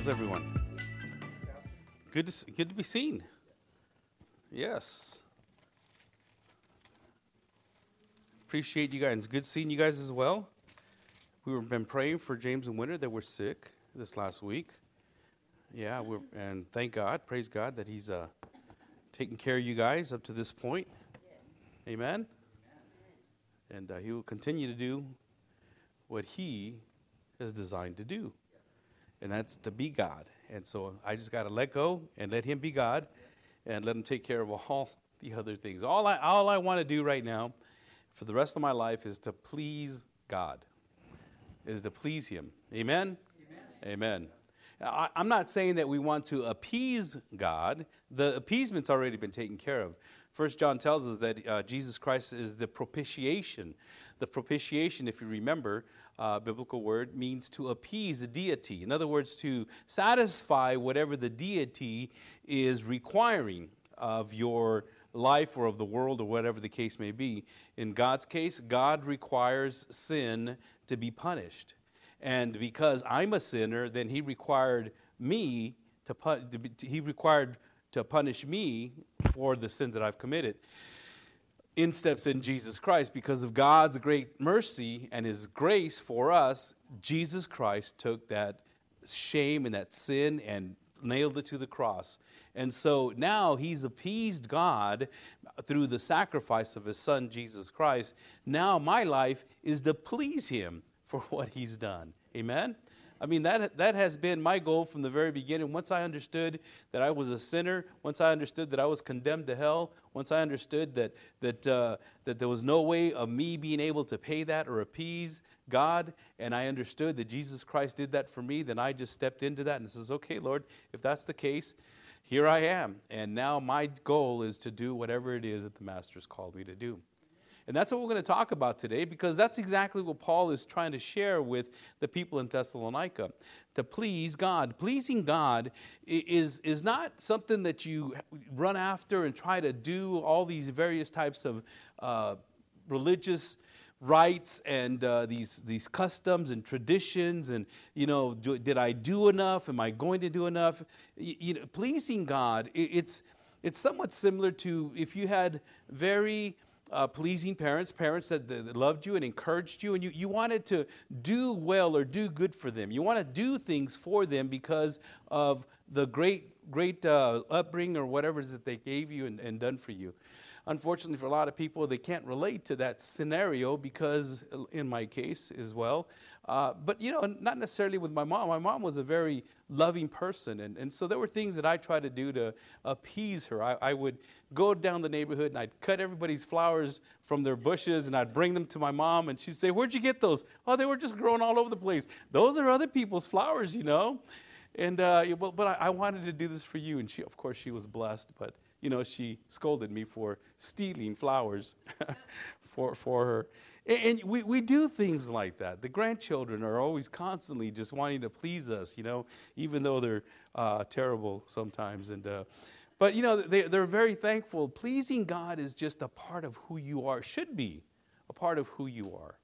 How's everyone? Good to, good to be seen. Yes. Appreciate you guys. Good seeing you guys as well. We've been praying for James and Winter that were sick this last week. Yeah, we're, and thank God, praise God that He's uh, taking care of you guys up to this point. Amen. And uh, He will continue to do what He is designed to do and that's to be God. And so I just got to let go and let Him be God and let Him take care of all the other things. All I, all I want to do right now for the rest of my life is to please God, is to please Him. Amen? Amen. Amen. I, I'm not saying that we want to appease God, the appeasement's already been taken care of. First John tells us that uh, Jesus Christ is the propitiation. The propitiation, if you remember, uh, biblical word, means to appease the deity. In other words, to satisfy whatever the deity is requiring of your life or of the world or whatever the case may be. In God's case, God requires sin to be punished. And because I'm a sinner, then He required me to, pun- to be, He required to punish me for the sins that I've committed in steps in Jesus Christ because of God's great mercy and his grace for us. Jesus Christ took that shame and that sin and nailed it to the cross. And so now he's appeased God through the sacrifice of his son Jesus Christ. Now my life is to please him for what he's done. Amen. I mean, that, that has been my goal from the very beginning. Once I understood that I was a sinner, once I understood that I was condemned to hell, once I understood that, that, uh, that there was no way of me being able to pay that or appease God, and I understood that Jesus Christ did that for me, then I just stepped into that and says, okay, Lord, if that's the case, here I am. And now my goal is to do whatever it is that the Master's called me to do. And that's what we're going to talk about today because that's exactly what Paul is trying to share with the people in Thessalonica. To please God. Pleasing God is, is not something that you run after and try to do all these various types of uh, religious rites and uh, these, these customs and traditions and you know do, did i do enough am i going to do enough you, you know, pleasing god it, it's, it's somewhat similar to if you had very uh, pleasing parents, parents that, that, loved you and encouraged you, and you, you wanted to do well or do good for them. You want to do things for them because of the great, great uh, upbringing or whatever it is that they gave you and, and done for you. Unfortunately, for a lot of people, they can't relate to that scenario because, in my case as well, uh, but, you know, not necessarily with my mom. My mom was a very loving person. And, and so there were things that I tried to do to appease her. I, I would go down the neighborhood and I'd cut everybody's flowers from their bushes and I'd bring them to my mom. And she'd say, Where'd you get those? Oh, they were just growing all over the place. Those are other people's flowers, you know. And, uh, but, but I, I wanted to do this for you. And she, of course, she was blessed. But, you know, she scolded me for stealing flowers for, for her. And we, we do things like that. The grandchildren are always constantly just wanting to please us, you know, even though they're uh, terrible sometimes. And, uh, but, you know, they, they're very thankful. Pleasing God is just a part of who you are, should be a part of who you are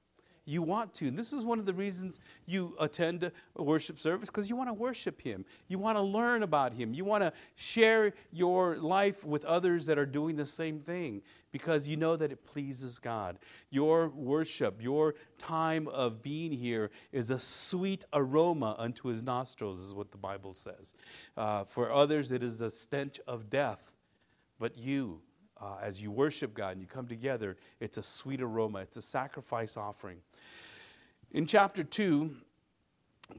you want to. And this is one of the reasons you attend a worship service because you want to worship Him. You want to learn about Him. You want to share your life with others that are doing the same thing because you know that it pleases God. Your worship, your time of being here is a sweet aroma unto His nostrils, is what the Bible says. Uh, for others, it is the stench of death. But you, uh, as you worship God and you come together, it's a sweet aroma. It's a sacrifice offering. In chapter 2,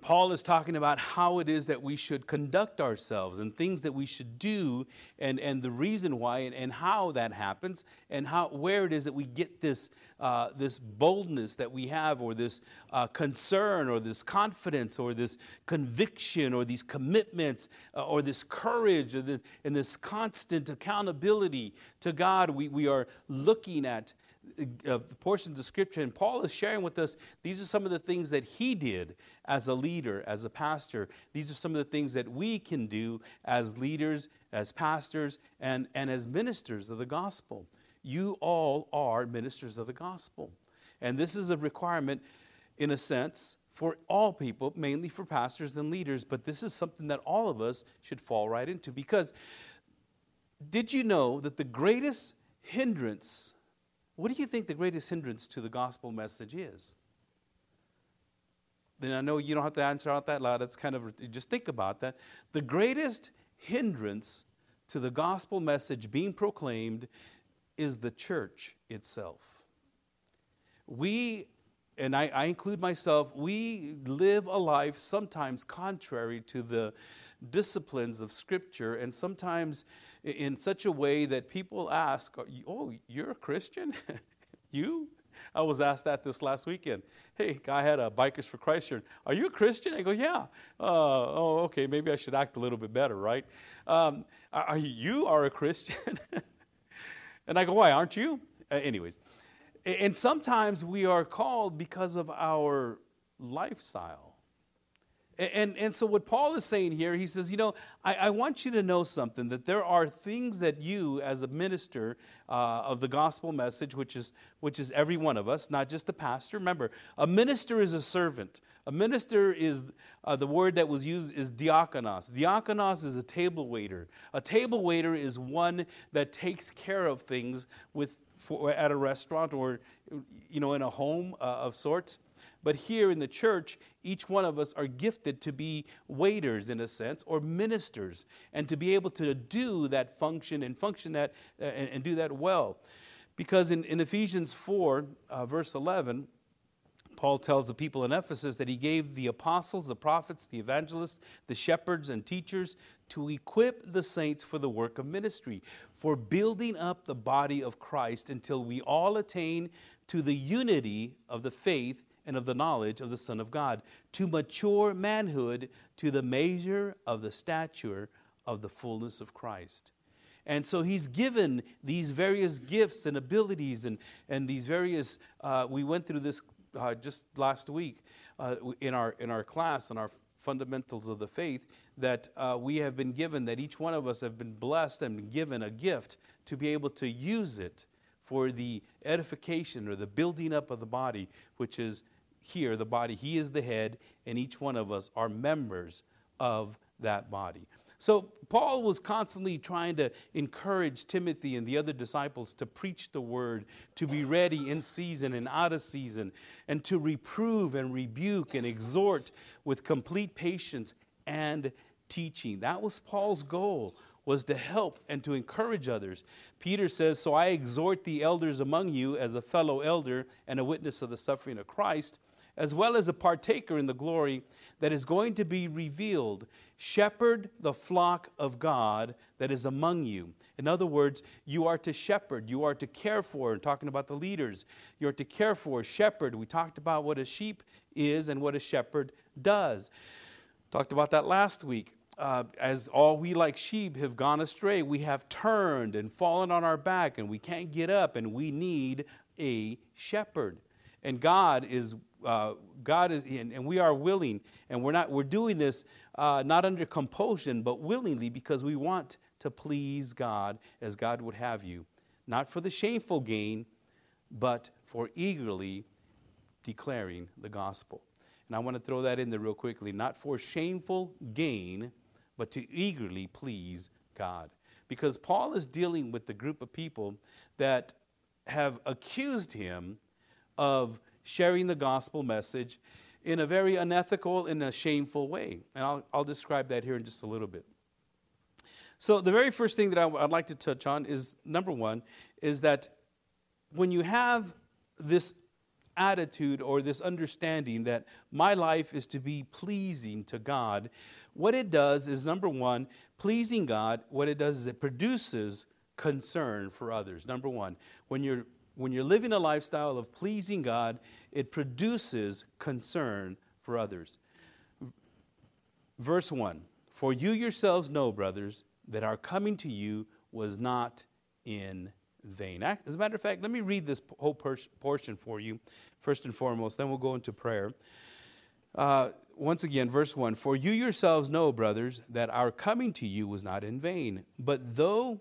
Paul is talking about how it is that we should conduct ourselves and things that we should do and, and the reason why and, and how that happens and how, where it is that we get this, uh, this boldness that we have or this uh, concern or this confidence or this conviction or these commitments uh, or this courage or the, and this constant accountability to God we, we are looking at uh, portions of scripture, and Paul is sharing with us these are some of the things that he did as a leader, as a pastor. These are some of the things that we can do as leaders, as pastors, and, and as ministers of the gospel. You all are ministers of the gospel. And this is a requirement in a sense, for all people, mainly for pastors and leaders, but this is something that all of us should fall right into because did you know that the greatest hindrance, what do you think the greatest hindrance to the gospel message is? Then I know you don't have to answer out that loud. That's kind of, just think about that. The greatest hindrance to the gospel message being proclaimed is the church itself. We and I, I, include myself, we live a life sometimes contrary to the disciplines of Scripture, and sometimes in such a way that people ask, Oh, you're a Christian? you? I was asked that this last weekend. Hey, I had a Bikers for Christ shirt. Are you a Christian? I go, Yeah. Uh, oh, okay, maybe I should act a little bit better, right? Um, are you are a Christian? and I go, Why aren't you? Uh, anyways, and sometimes we are called because of our lifestyle. And, and so, what Paul is saying here, he says, You know, I, I want you to know something that there are things that you, as a minister uh, of the gospel message, which is, which is every one of us, not just the pastor. Remember, a minister is a servant. A minister is uh, the word that was used is diakonos. Diakonos is a table waiter. A table waiter is one that takes care of things with for, at a restaurant or you know in a home uh, of sorts. But here in the church each one of us are gifted to be waiters in a sense or ministers and to be able to do that function and function that uh, and, and, do that well. Because in, in ephesians 4 uh, verse 11 Paul tells the people in Ephesus that he gave the apostles, the prophets, the evangelists, the shepherds, and teachers to equip the saints for the work of ministry, for building up the body of Christ until we all attain to the unity of the faith and of the knowledge of the Son of God, to mature manhood, to the measure of the stature of the fullness of Christ. And so he's given these various gifts and abilities and, and these various, uh, we went through this uh, just last week uh, in, our, in our class, in our fundamentals of the faith that uh, we have been given, that each one of us have been blessed and given a gift to be able to use it for the edification or the building up of the body, which is here, the body. He is the head, and each one of us are members of that body. So, Paul was constantly trying to encourage Timothy and the other disciples to preach the word, to be ready in season and out of season, and to reprove and rebuke and exhort with complete patience and teaching. That was Paul's goal was to help and to encourage others. Peter says, "So I exhort the elders among you as a fellow elder and a witness of the suffering of Christ, as well as a partaker in the glory that is going to be revealed. Shepherd the flock of God that is among you." In other words, you are to shepherd, you are to care for, and talking about the leaders, you're to care for, shepherd. We talked about what a sheep is and what a shepherd does. Talked about that last week. Uh, as all we like sheep have gone astray, we have turned and fallen on our back, and we can't get up, and we need a shepherd. And God is, uh, God is, and, and, we are willing, and we're not, we're doing this uh, not under compulsion, but willingly because we want to please God as God would have you, not for the shameful gain, but for eagerly declaring the gospel. And I want to throw that in there real quickly not for shameful gain, but to eagerly please God. Because Paul is dealing with the group of people that have accused him of sharing the gospel message in a very unethical and a shameful way. And I'll, I'll describe that here in just a little bit. So, the very first thing that I, would like to touch on is number one, is that when you have this attitude or this understanding that my life is to be pleasing to God, what it does is number one, pleasing God, what it does is it produces concern for others. Number one, when you're when you're living a lifestyle of pleasing God, it produces concern for others. Verse 1 For you yourselves know, brothers, that our coming to you was not in vain. As a matter of fact, let me read this whole portion for you, first and foremost, then we'll go into prayer. Uh, once again, verse 1 For you yourselves know, brothers, that our coming to you was not in vain. But though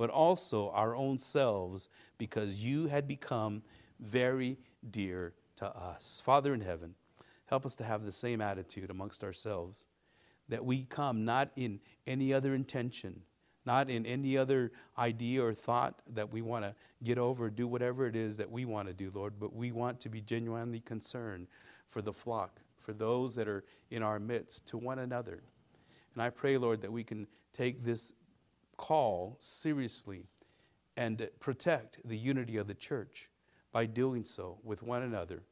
but also our own selves, because you had become very dear to us. Father in heaven, help us to have the same attitude amongst ourselves, that we come not in any other intention, not in any other idea or thought that we want to get over, do whatever it is that we want to do, Lord, but we want to be genuinely concerned for the flock, for those that are in our midst, to one another. And I pray, Lord, that we can take this call seriously and protect the unity of the church by doing so with one another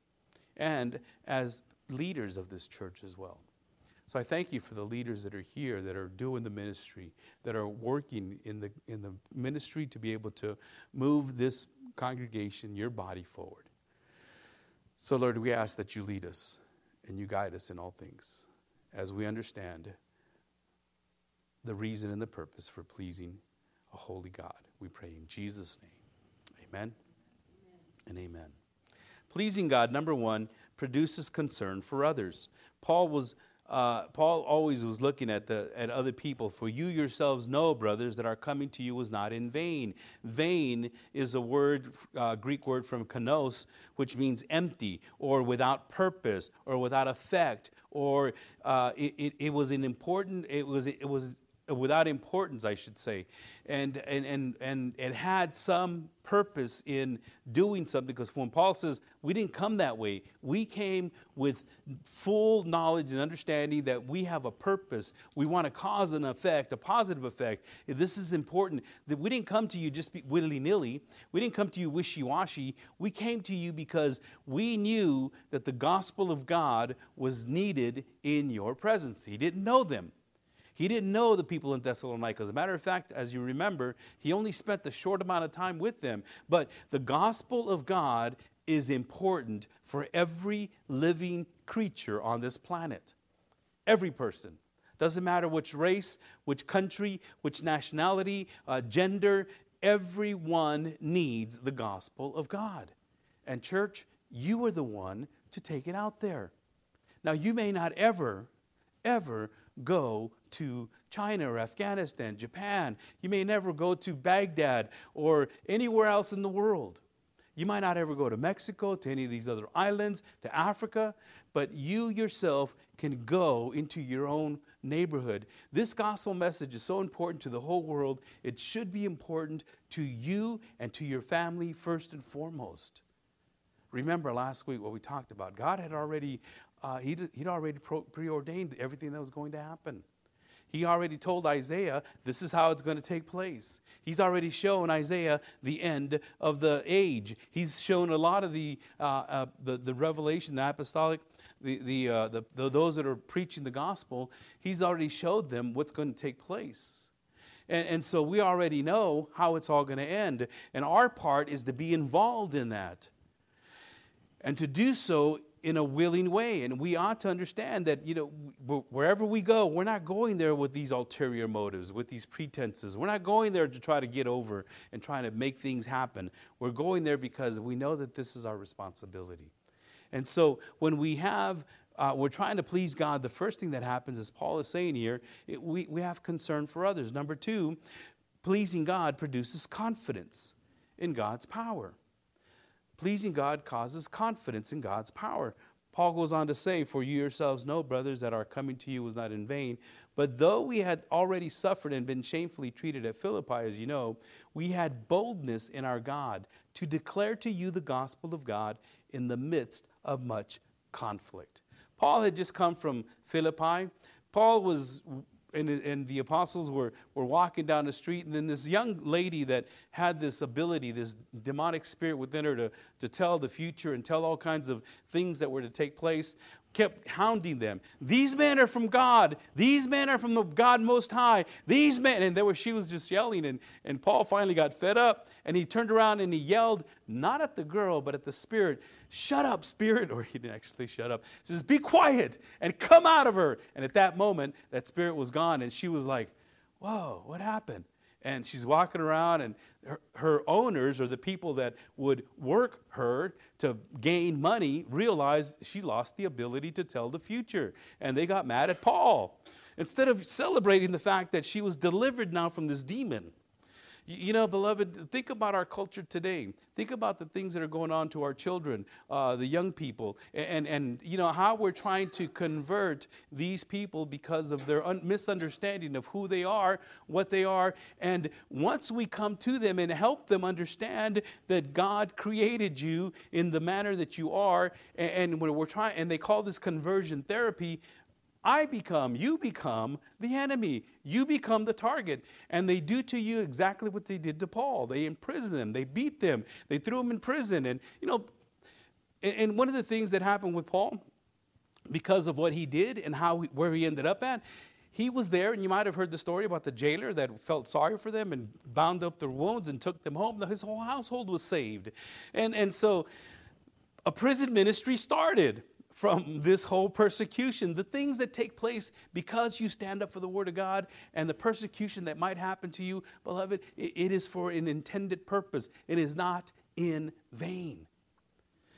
and as leaders of this church as well. So I thank you for the leaders that are here that are doing the ministry, that are working in the, in the ministry to be able to move this congregation, your body forward. So, Lord, we ask that you lead us and you guide us in all things as we understand the reason and the purpose for pleasing a holy God. We pray in Jesus' name. Amen, amen. and amen. Pleasing God, number one, produces concern for others. Paul was uh, Paul always was looking at, the, at other people. For you yourselves know, brothers, that our coming to you was not in vain. Vain is a word, uh, Greek word from kanos, which means empty or without purpose or without effect. Or uh, it, it, it was an important, it was, it was without importance, I should say. And, and, and, and it had some purpose in doing something because when Paul says, we didn't come that way, we came with full knowledge and understanding that we have a purpose. We want to cause an effect, a positive effect. This is important that we didn't come to you just willy nilly, we didn't come to you wishy washy. We came to you because we knew that the gospel of God was needed in your presence. He didn't know them. He didn't know the people in Thessalonica. As a matter of fact, as you remember, he only spent a short amount of time with them. But the gospel of God is important for every living creature on this planet. Every person. Doesn't matter which race, which country, which nationality, uh, gender, everyone needs the gospel of God. And, church, you are the one to take it out there. Now, you may not ever, ever go to China or Afghanistan, Japan. You may never go to Baghdad or anywhere else in the world. You might not ever go to Mexico, to any of these other islands, to Africa, but you yourself can go into your own neighborhood. This gospel message is so important to the whole world. It should be important to you and to your family first and foremost. Remember last week what we talked about. God had already uh, he'd, he'd already pro- preordained everything that was going to happen. He already told Isaiah this is how it's going to take place. He's already shown Isaiah the end of the age. He's shown a lot of the, uh, uh, the, the, revelation, the apostolic, the, the, uh, the, the, those that are preaching the gospel. He's already showed them what's going to take place. And, and so we already know how it's all going to end. And our part is to be involved in that. And to do so in a willing way. And we ought to understand that, you know, wherever we go, we're not going there with these ulterior motives, with these pretenses. We're not going there to try to get over and trying to make things happen. We're going there because we know that this is our responsibility. And so when we have, uh, we're trying to please God, the first thing that happens, as Paul is saying here, it, we, we have concern for others. Number two, pleasing God produces confidence in God's power. Pleasing God causes confidence in God's power. Paul goes on to say, For you yourselves know, brothers, that our coming to you was not in vain. But though we had already suffered and been shamefully treated at Philippi, as you know, we had boldness in our God to declare to you the gospel of God in the midst of much conflict. Paul had just come from Philippi. Paul was and, and, the apostles were, were walking down the street, and then this young lady that had this ability, this demonic spirit within her to, to tell the future and tell all kinds of things that were to take place, kept hounding them. These men are from God. These men are from the God Most High. These men, and there was she was just yelling, and, and Paul finally got fed up, and he turned around and he yelled, not at the girl, but at the spirit, Shut up, spirit. Or he didn't actually shut up. He says, Be quiet and come out of her. And at that moment, that spirit was gone, and she was like, Whoa, what happened? and she's walking around and her, her, owners or the people that would work her to gain money realized she lost the ability to tell the future and they got mad at paul instead of celebrating the fact that she was delivered now from this demon you know, beloved, think about our culture today. Think about the things that are going on to our children, uh, the young people, and, and, you know, how we're trying to convert these people because of their un- misunderstanding of who they are, what they are. And once we come to them and help them understand that God created you in the manner that you are, and, and when we're trying, and they call this conversion therapy, I become, you become the enemy. You become the target. And they do to you exactly what they did to Paul. They imprison them, they beat them, they threw him in prison. And, you know, and one of the things that happened with Paul, because of what he did and how where he ended up at, he was there, and you might have heard the story about the jailer that felt sorry for them and bound up their wounds and took them home. His whole household was saved. And, and so a prison ministry started from this whole persecution. The things that take place because you stand up for the Word of God and the persecution that might happen to you, beloved, it is for an intended purpose. It is not in vain.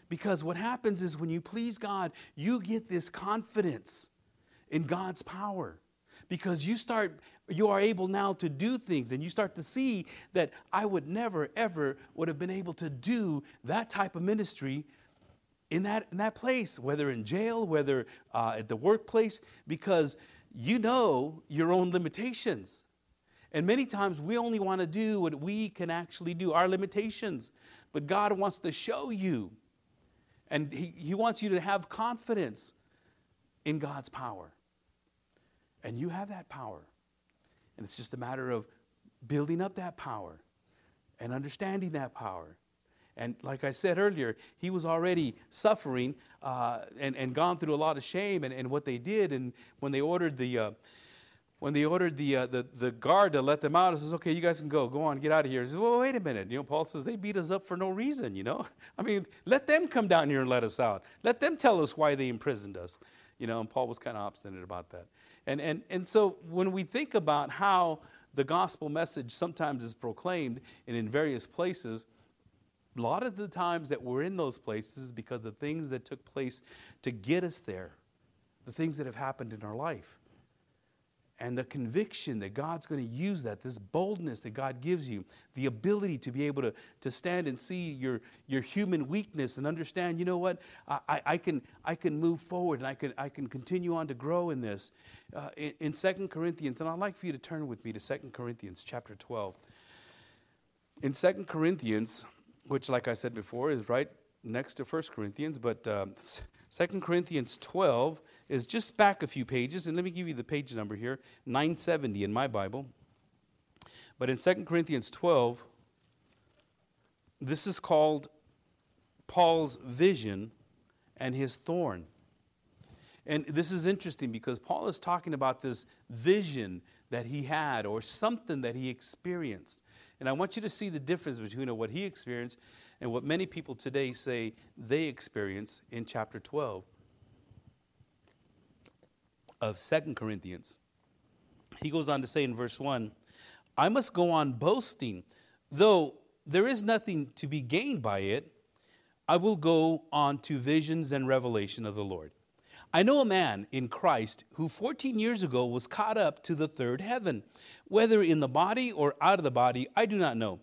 Because what happens is when you please God, you get this confidence in God's power. Because you start, you are able now to do things and you start to see that I would never, ever would have been able to do that type of ministry in that, in that place, whether in jail, whether uh, at the workplace, because you know your own limitations. And many times we only want to do what we can actually do, our limitations. But God wants to show you. And He, he wants you to have confidence in God's power. And you have that power. And it's just a matter of building up that power and understanding that power and like I said earlier, he was already suffering uh, and, and gone through a lot of shame and, and what they did. And when they ordered the, uh, when they ordered the, uh, the, the guard to let them out, he says, okay, you guys can go. Go on, get out of here. He says, well, wait a minute. You know, Paul says, they beat us up for no reason, you know. I mean, let them come down here and let us out. Let them tell us why they imprisoned us. You know, and Paul was kind of obstinate about that. And, and, and so when we think about how the gospel message sometimes is proclaimed and in various places, a lot of the times that we're in those places is because of things that took place to get us there, the things that have happened in our life. And the conviction that God's going to use that, this boldness that God gives you, the ability to be able to, to stand and see your, your human weakness and understand, you know what, I, I, can, I can move forward and I can, I can continue on to grow in this. Uh, in, in 2 Corinthians, and I'd like for you to turn with me to 2 Corinthians chapter 12. In 2 Corinthians, which, like I said before, is right next to 1 Corinthians. But uh, 2 Corinthians 12 is just back a few pages. And let me give you the page number here 970 in my Bible. But in 2 Corinthians 12, this is called Paul's vision and his thorn. And this is interesting because Paul is talking about this vision that he had or something that he experienced. And I want you to see the difference between what he experienced and what many people today say they experience in chapter 12 of Second Corinthians. He goes on to say in verse 1 I must go on boasting, though there is nothing to be gained by it. I will go on to visions and revelation of the Lord. I know a man in Christ who 14 years ago was caught up to the third heaven. Whether in the body or out of the body, I do not know.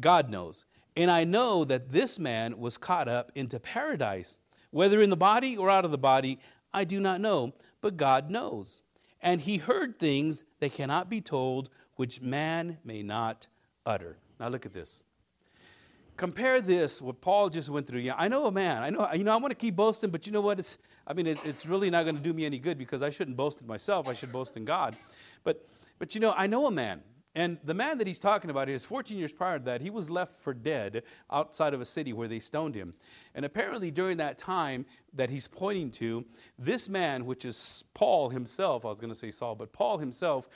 God knows. And I know that this man was caught up into paradise. Whether in the body or out of the body, I do not know, but God knows. And he heard things that cannot be told, which man may not utter. Now look at this. compare this what Paul just went through. Yeah, I know a man. I know. You know, I want to keep boasting, but you know what? It's. I mean, it, it's really not going to do me any good because I shouldn't boast in myself. I should boast in God. But, but you know, I know a man, and the man that he's talking about is 14 years prior to that, he was left for dead outside of a city where they stoned him. And apparently, during that time that he's pointing to, this man, which is Paul himself, I was going to say Saul, but Paul himself,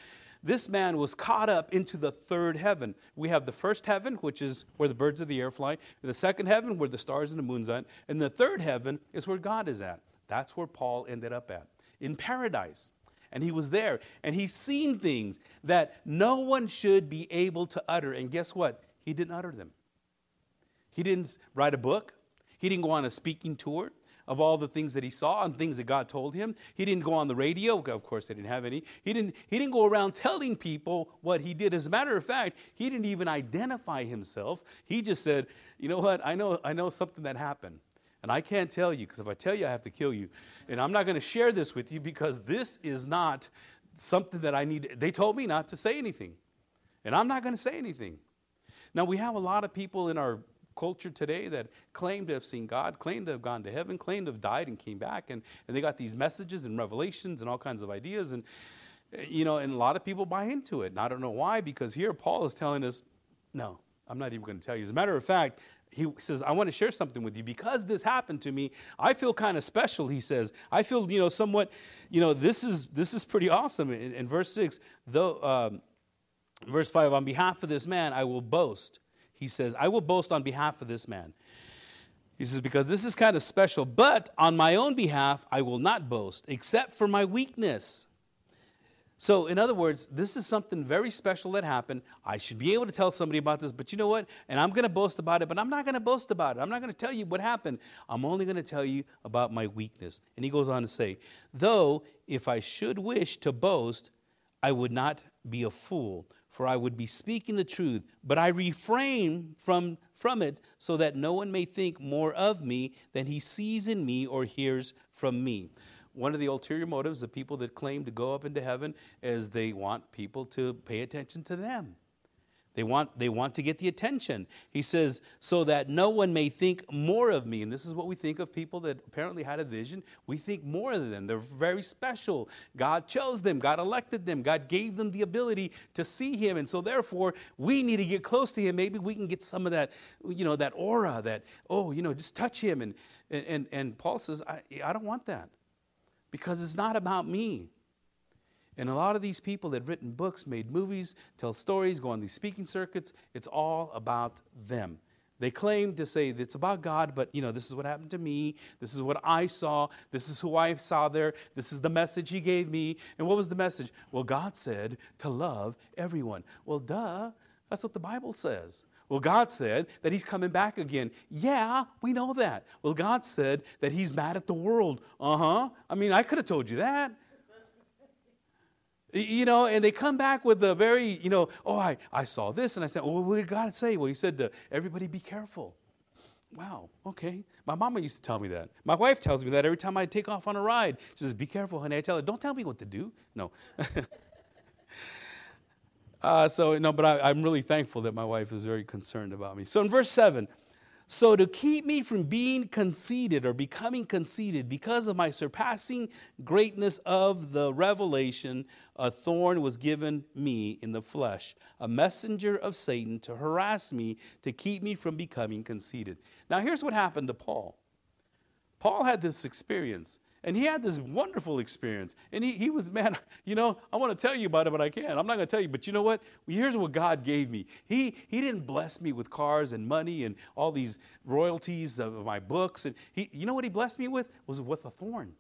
this man was caught up into the third heaven. We have the first heaven, which is where the birds of the air fly, the second heaven, where the stars and the moon's at, and the third heaven is where God is at. That's where Paul ended up at, in paradise. And he was there, and he's seen things that no one should be able to utter. And guess what? He didn't utter them. He didn't write a book, he didn't go on a speaking tour of all the things that he saw and things that God told him. He didn't go on the radio. Of course, they didn't have any. He didn't, he didn't go around telling people what he did. As a matter of fact, he didn't even identify himself. He just said, You know what? I know, I know something that happened. And I can't tell you because if I tell you, I have to kill you. And I'm not going to share this with you because this is not something that I need. They told me not to say anything. And I'm not going to say anything. Now, we have a lot of people in our culture today that claim to have seen God, claim to have gone to heaven, claim to have died and came back. And, and they got these messages and revelations and all kinds of ideas. And, you know, and a lot of people buy into it. And I don't know why, because here Paul is telling us, no, I'm not even going to tell you. As a matter of fact, he says, I want to share something with you. Because this happened to me, I feel kind of special, he says. I feel, you know, somewhat, you know, this is this is pretty awesome. In, in verse 6, though um, verse 5, on behalf of this man, I will boast. He says, I will boast on behalf of this man. He says, because this is kind of special, but on my own behalf, I will not boast, except for my weakness. So, in other words, this is something very special that happened. I should be able to tell somebody about this, but you know what? And I'm going to boast about it, but I'm not going to boast about it. I'm not going to tell you what happened. I'm only going to tell you about my weakness. And he goes on to say, Though if I should wish to boast, I would not be a fool, for I would be speaking the truth, but I refrain from, from it so that no one may think more of me than he sees in me or hears from me one of the ulterior motives of people that claim to go up into heaven is they want people to pay attention to them. They want, they want to get the attention. He says, so that no one may think more of me. And this is what we think of people that apparently had a vision. We think more of them. They're very special. God chose them, God elected them, God gave them the ability to see Him. And so, therefore, we need to get close to Him. Maybe we can get some of that, you know, that aura that, oh, you know, just touch Him. And, and, and Paul says, I, I don't want that because it's not about me. And a lot of these people that have written books, made movies, tell stories, go on these speaking circuits, it's all about them. They claim to say it's about God, but you know, this is what happened to me. This is what I saw. This is who I saw there. This is the message He gave me. And what was the message? Well, God said to love everyone. Well, duh, that's what the Bible says. Well, God said that He's coming back again. Yeah, we know that. Well, God said that He's mad at the world. Uh huh. I mean, I could have told you that. You know, and they come back with a very, you know, oh, I, I saw this. And I said, well, what did God say? Well, He said to everybody, be careful. Wow, okay. My mama used to tell me that. My wife tells me that every time I take off on a ride. She says, be careful, honey. I tell her, don't tell me what to do. No. Uh, so, no, but I, I'm really thankful that my wife is very concerned about me. So, in verse 7, so to keep me from being conceited or becoming conceited because of my surpassing greatness of the revelation, a thorn was given me in the flesh, a messenger of Satan to harass me, to keep me from becoming conceited. Now, here's what happened to Paul Paul had this experience. And he had this wonderful experience. And he, he was, man, you know, I want to tell you about it, but I can't. I'm not going to tell you. But you know what? Here's what God gave me. He, he didn't bless me with cars and money and all these royalties of my books. And he, you know what he blessed me with? Was with a thorn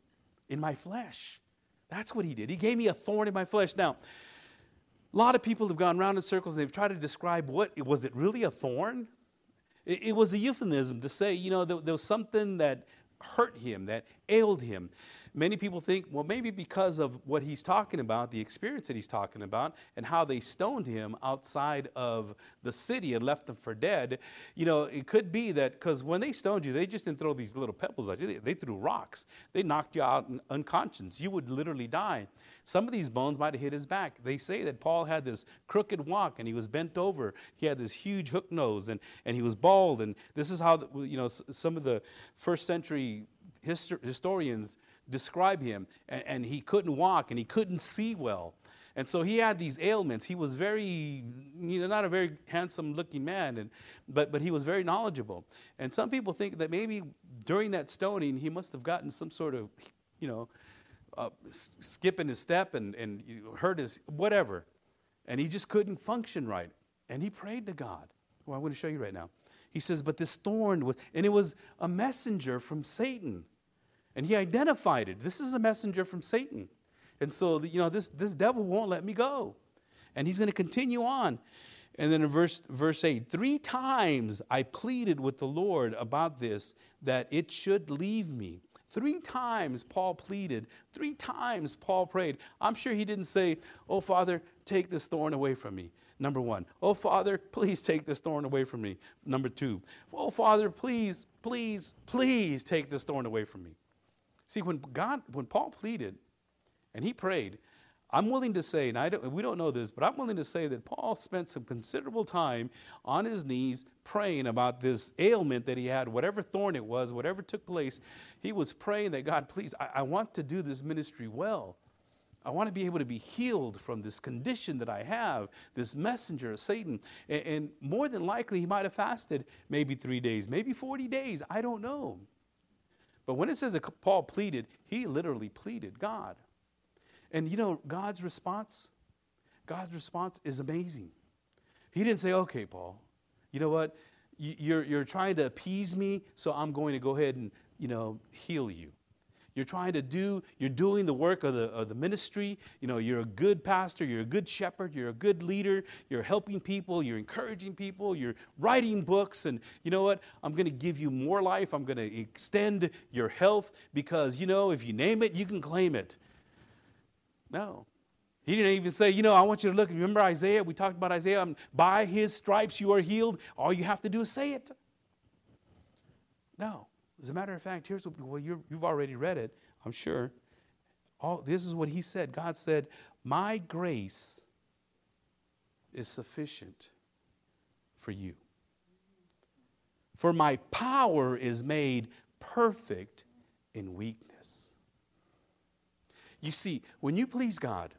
in my flesh. That's what he did. He gave me a thorn in my flesh. Now, a lot of people have gone around in circles and they've tried to describe what was it really a thorn? It, was a euphemism to say, you know, there was something that hurt him, that ailed him. Many people think, well, maybe because of what he's talking about, the experience that he's talking about, and how they stoned him outside of the city and left him for dead. You know, it could be that because when they stoned you, they just didn't throw these little pebbles at you, they, threw rocks. They knocked you out unconscious. You would literally die. Some of these bones might have hit his back. They say that Paul had this crooked walk and he was bent over. He had this huge hook nose and, and he was bald. And this is how, you know, some of the first century historians describe him. And, and he couldn't walk and he couldn't see well. And so he had these ailments. He was very, you know, not a very handsome looking man, and, but, but he was very knowledgeable. And some people think that maybe during that stoning, he must have gotten some sort of, you know, uh, skip in his step and, and hurt his whatever. And he just couldn't function right. And he prayed to God. Well, I'm going to show you right now. He says, But this thorn was, and it was a messenger from Satan. And he identified it. This is a messenger from Satan. And so, you know, this, this devil won't let me go. And he's going to continue on. And then in verse, verse 8, three times I pleaded with the Lord about this, that it should leave me. Three times Paul pleaded. Three times Paul prayed. I'm sure he didn't say, Oh, Father, take this thorn away from me. Number one. Oh, Father, please take this thorn away from me. Number two. Oh, Father, please, please, please take this thorn away from me. See, when God, when Paul pleaded and he prayed, I'm willing to say, and I don't, we don't know this, but I'm willing to say that Paul spent some considerable time on his knees praying about this ailment that he had, whatever thorn it was, whatever took place. He was praying that God, please, I, I want to do this ministry well. I want to be able to be healed from this condition that I have, this messenger of Satan. And, and more than likely, he might have fasted maybe three days, maybe 40 days. I don't know. But when it says that Paul pleaded, he literally pleaded God. And you know, God's response, God's response is amazing. He didn't say, okay, Paul, you know what? You're, you're trying to appease me, so I'm going to go ahead and, you know, heal you. You're trying to do, you're doing the work of the, of the ministry. You know, you're a good pastor, you're a good shepherd, you're a good leader, you're helping people, you're encouraging people, you're writing books, and you know what? I'm going to give you more life. I'm going to extend your health because, you know, if you name it, you can claim it. No. He didn't even say, you know, I want you to look. Remember Isaiah? We talked about Isaiah. Um, By his stripes you are healed. All you have to do is say it. No. As a matter of fact, here's what, well, you have already read it, I'm sure. All, this is what he said God said, My grace is sufficient for you. For my power is made perfect in weakness. You see, when you please God,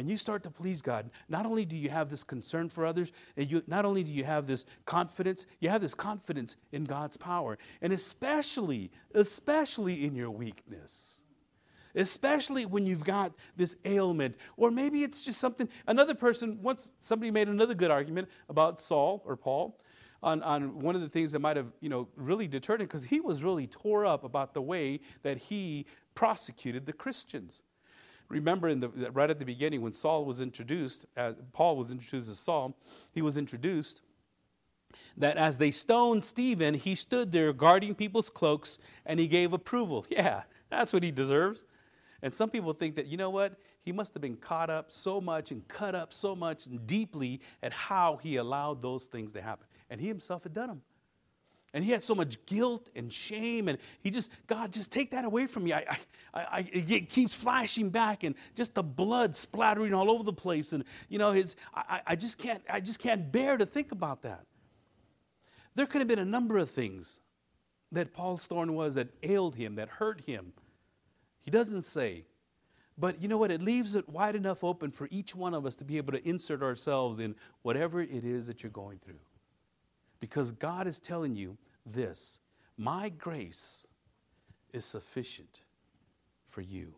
and you start to please God, not only do you have this concern for others, and you, not only do you have this confidence, you have this confidence in God's power, and especially, especially in your weakness. Especially when you've got this ailment, or maybe it's just something. Another person, once somebody made another good argument about Saul or Paul, on, on one of the things that might have you know really deterred him because he was really tore up about the way that he prosecuted the Christians. Remember, the, right at the beginning, when Saul was introduced, uh, Paul was introduced as Saul, he was introduced that as they stoned Stephen, he stood there guarding people's cloaks and he gave approval. Yeah, that's what he deserves. And some people think that, you know what? He must have been caught up so much and cut up so much and deeply at how he allowed those things to happen. And he himself had done them. And he had so much guilt and shame, and he just, God, just take that away from me. I, I, I, it keeps flashing back, and just the blood splattering all over the place, and you know, his, I, I just can't, I just can't bear to think about that. There could have been a number of things that Paul's thorn was that ailed him, that hurt him. He doesn't say, but you know what? It leaves it wide enough open for each one of us to be able to insert ourselves in whatever it is that you're going through. Because God is telling you this My grace is sufficient for you.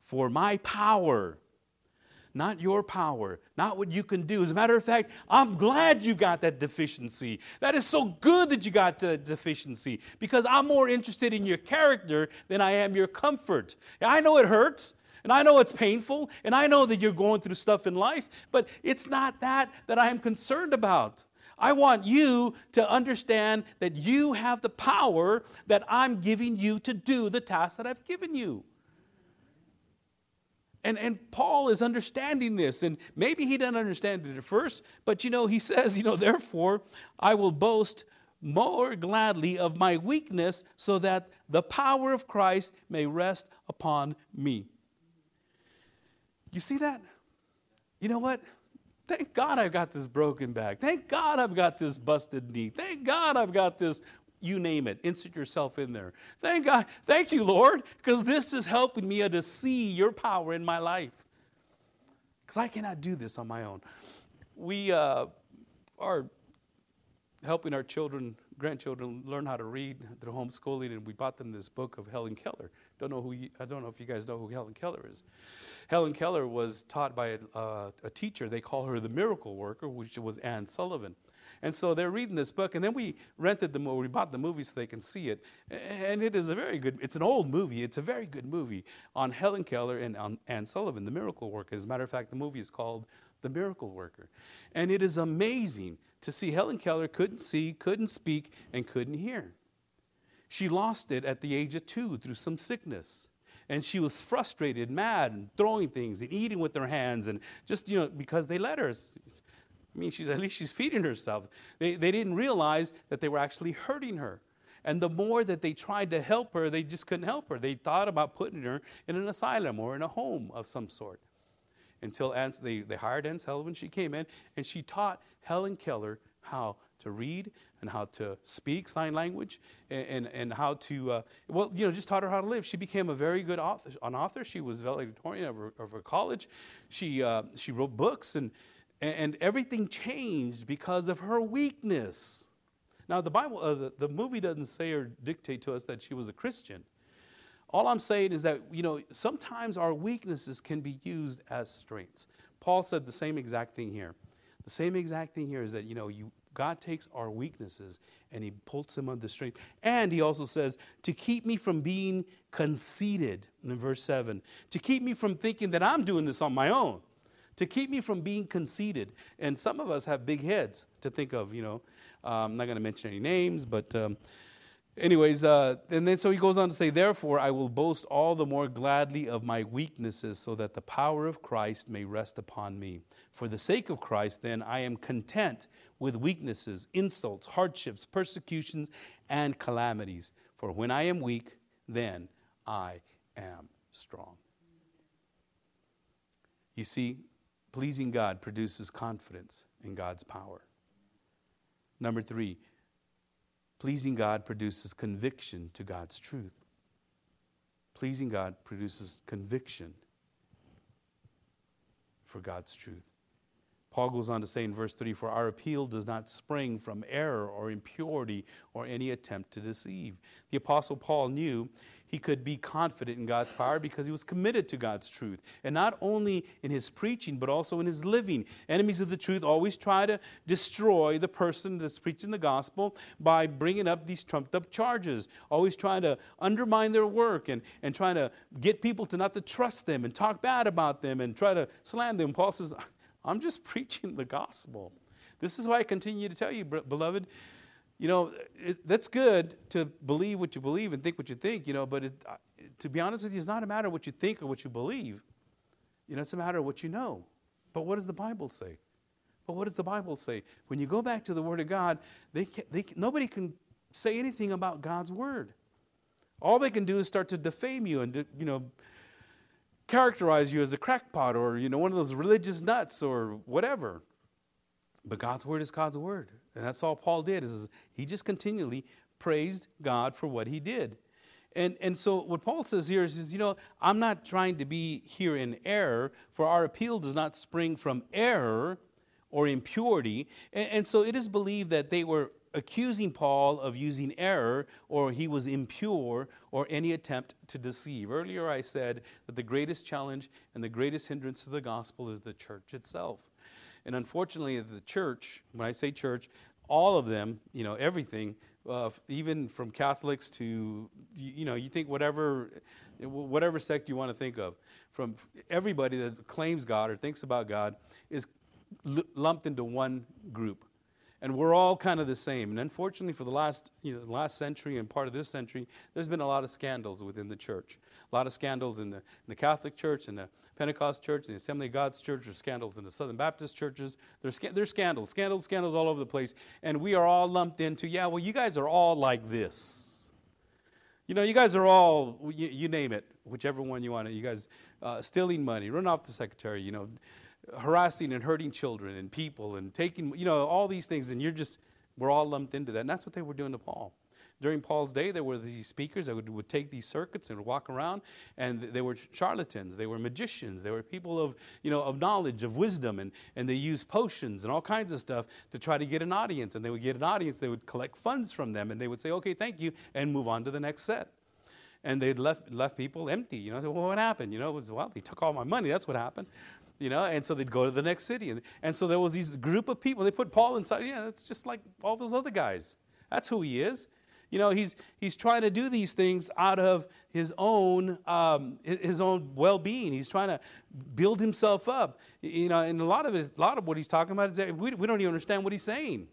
For my power, not your power, not what you can do. As a matter of fact, I'm glad you got that deficiency. That is so good that you got the deficiency because I'm more interested in your character than I am your comfort. I know it hurts. And I know it's painful, and I know that you're going through stuff in life, but it's not that that I am concerned about. I want you to understand that you have the power that I'm giving you to do the task that I've given you. And, and Paul is understanding this, and maybe he didn't understand it at first, but you know, he says, you know, therefore I will boast more gladly of my weakness so that the power of Christ may rest upon me. You see that? You know what? Thank God I've got this broken back. Thank God I've got this busted knee. Thank God I've got this, you name it. Insert yourself in there. Thank God. Thank you, Lord, because this is helping me to see your power in my life. Because I cannot do this on my own. We uh, are helping our children, grandchildren, learn how to read through homeschooling, and we bought them this book of Helen Keller. Don't know who you, I don't know if you guys know who Helen Keller is. Helen Keller was taught by a, uh, a teacher. They call her the miracle worker, which was Anne Sullivan. And so they're reading this book, and then we rented the movie, we bought the movie so they can see it. And it is a very good, it's an old movie, it's a very good movie on Helen Keller and on Anne Sullivan, the miracle worker. As a matter of fact, the movie is called The Miracle Worker. And it is amazing to see Helen Keller couldn't see, couldn't speak, and couldn't hear. She lost it at the age of two through some sickness. And she was frustrated, mad, and throwing things and eating with her hands, and just, you know, because they let her. I mean, she's, at least she's feeding herself. They, they didn't realize that they were actually hurting her. And the more that they tried to help her, they just couldn't help her. They thought about putting her in an asylum or in a home of some sort. Until they, they hired Anne Sullivan, she came in, and she taught Helen Keller how to read and how to speak sign language and, and, and how to, uh, well, you know, just taught her how to live. She became a very good author. An author. She was valedictorian of her, of her college. She, uh, she wrote books and, and everything changed because of her weakness. Now, the Bible, uh, the, the movie doesn't say or dictate to us that she was a Christian. All I'm saying is that, you know, sometimes our weaknesses can be used as strengths. Paul said the same exact thing here. The same exact thing here is that, you know, you, God takes our weaknesses and he pulls them under strength. And he also says, to keep me from being conceited, in verse 7, to keep me from thinking that I'm doing this on my own, to keep me from being conceited. And some of us have big heads to think of, you know. Uh, I'm not going to mention any names, but. Um, anyways, uh, and then so he goes on to say, Therefore, I will boast all the more gladly of my weaknesses, so that the power of Christ may rest upon me. For the sake of Christ, then, I am content with weaknesses, insults, hardships, persecutions, and calamities. For when I am weak, then I am strong. You see, pleasing God produces confidence in God's power. Number three, pleasing God produces conviction to God's truth. Pleasing God produces conviction for God's truth. Paul goes on to say in verse 3 For our appeal does not spring from error or impurity or any attempt to deceive. The Apostle Paul knew he could be confident in God's power because he was committed to God's truth. And not only in his preaching, but also in his living. Enemies of the truth always try to destroy the person that's preaching the gospel by bringing up these trumped up charges, always trying to undermine their work and, and trying to get people to not to trust them and talk bad about them and try to slander them. Paul says, I'm just preaching the gospel. This is why I continue to tell you, beloved. You know, it, that's good to believe what you believe and think what you think, you know, but it, uh, to be honest with you, it's not a matter of what you think or what you believe. You know, it's a matter of what you know. But what does the Bible say? But what does the Bible say? When you go back to the Word of God, they can, they nobody can say anything about God's Word. All they can do is start to defame you and, you know, characterize you as a crackpot or you know one of those religious nuts or whatever. But God's word is God's word. And that's all Paul did is he just continually praised God for what he did. And, and so what Paul says here is, is, you know, I'm not trying to be here in error, for our appeal does not spring from error or impurity. And, and so it is believed that they were accusing Paul of using error or he was impure or any attempt to deceive. Earlier I said that the greatest challenge and the greatest hindrance to the gospel is the church itself. And unfortunately, the church, when I say church, all of them, you know, everything, uh, even from Catholics to, you know, you think whatever, whatever sect you want to think of, from everybody that claims God or thinks about God is lumped into one group and we're all kind of the same. And unfortunately, for the last, you know, last century and part of this century, there's been a lot of scandals within the church. A lot of scandals in the, in the Catholic Church, and the Pentecost Church, the Assembly of God's Church. There's scandals in the Southern Baptist churches. There's, there's scandals, scandals, scandals all over the place. And we are all lumped into, yeah, well, you guys are all like this. You know, you guys are all, you, you name it, whichever one you want. You guys uh, stealing money, running off the secretary, you know, harassing and hurting children and people and taking, you know, all these things. And you're just, we're all lumped into that. And that's what they were doing to Paul. During Paul's day, there were these speakers that would, would take these circuits and walk around, and they were charlatans, they were magicians, they were people of, you know, of knowledge, of wisdom, and, and they used potions and all kinds of stuff to try to get an audience. And they would get an audience, they would collect funds from them, and they would say, okay, thank you, and move on to the next set and they'd left, left people empty. You know, well, what happened? You know, it was, well, they took all my money. That's what happened. You know, and so they'd go to the next city. And, and so there was these group of people. They put Paul inside. Yeah, that's just like all those other guys. That's who he is. You know, he's, he's trying to do these things out of his own, um, his own well-being. He's trying to build himself up. You know, and a lot of it, a lot of what he's talking about is that we, we don't even understand what he's saying.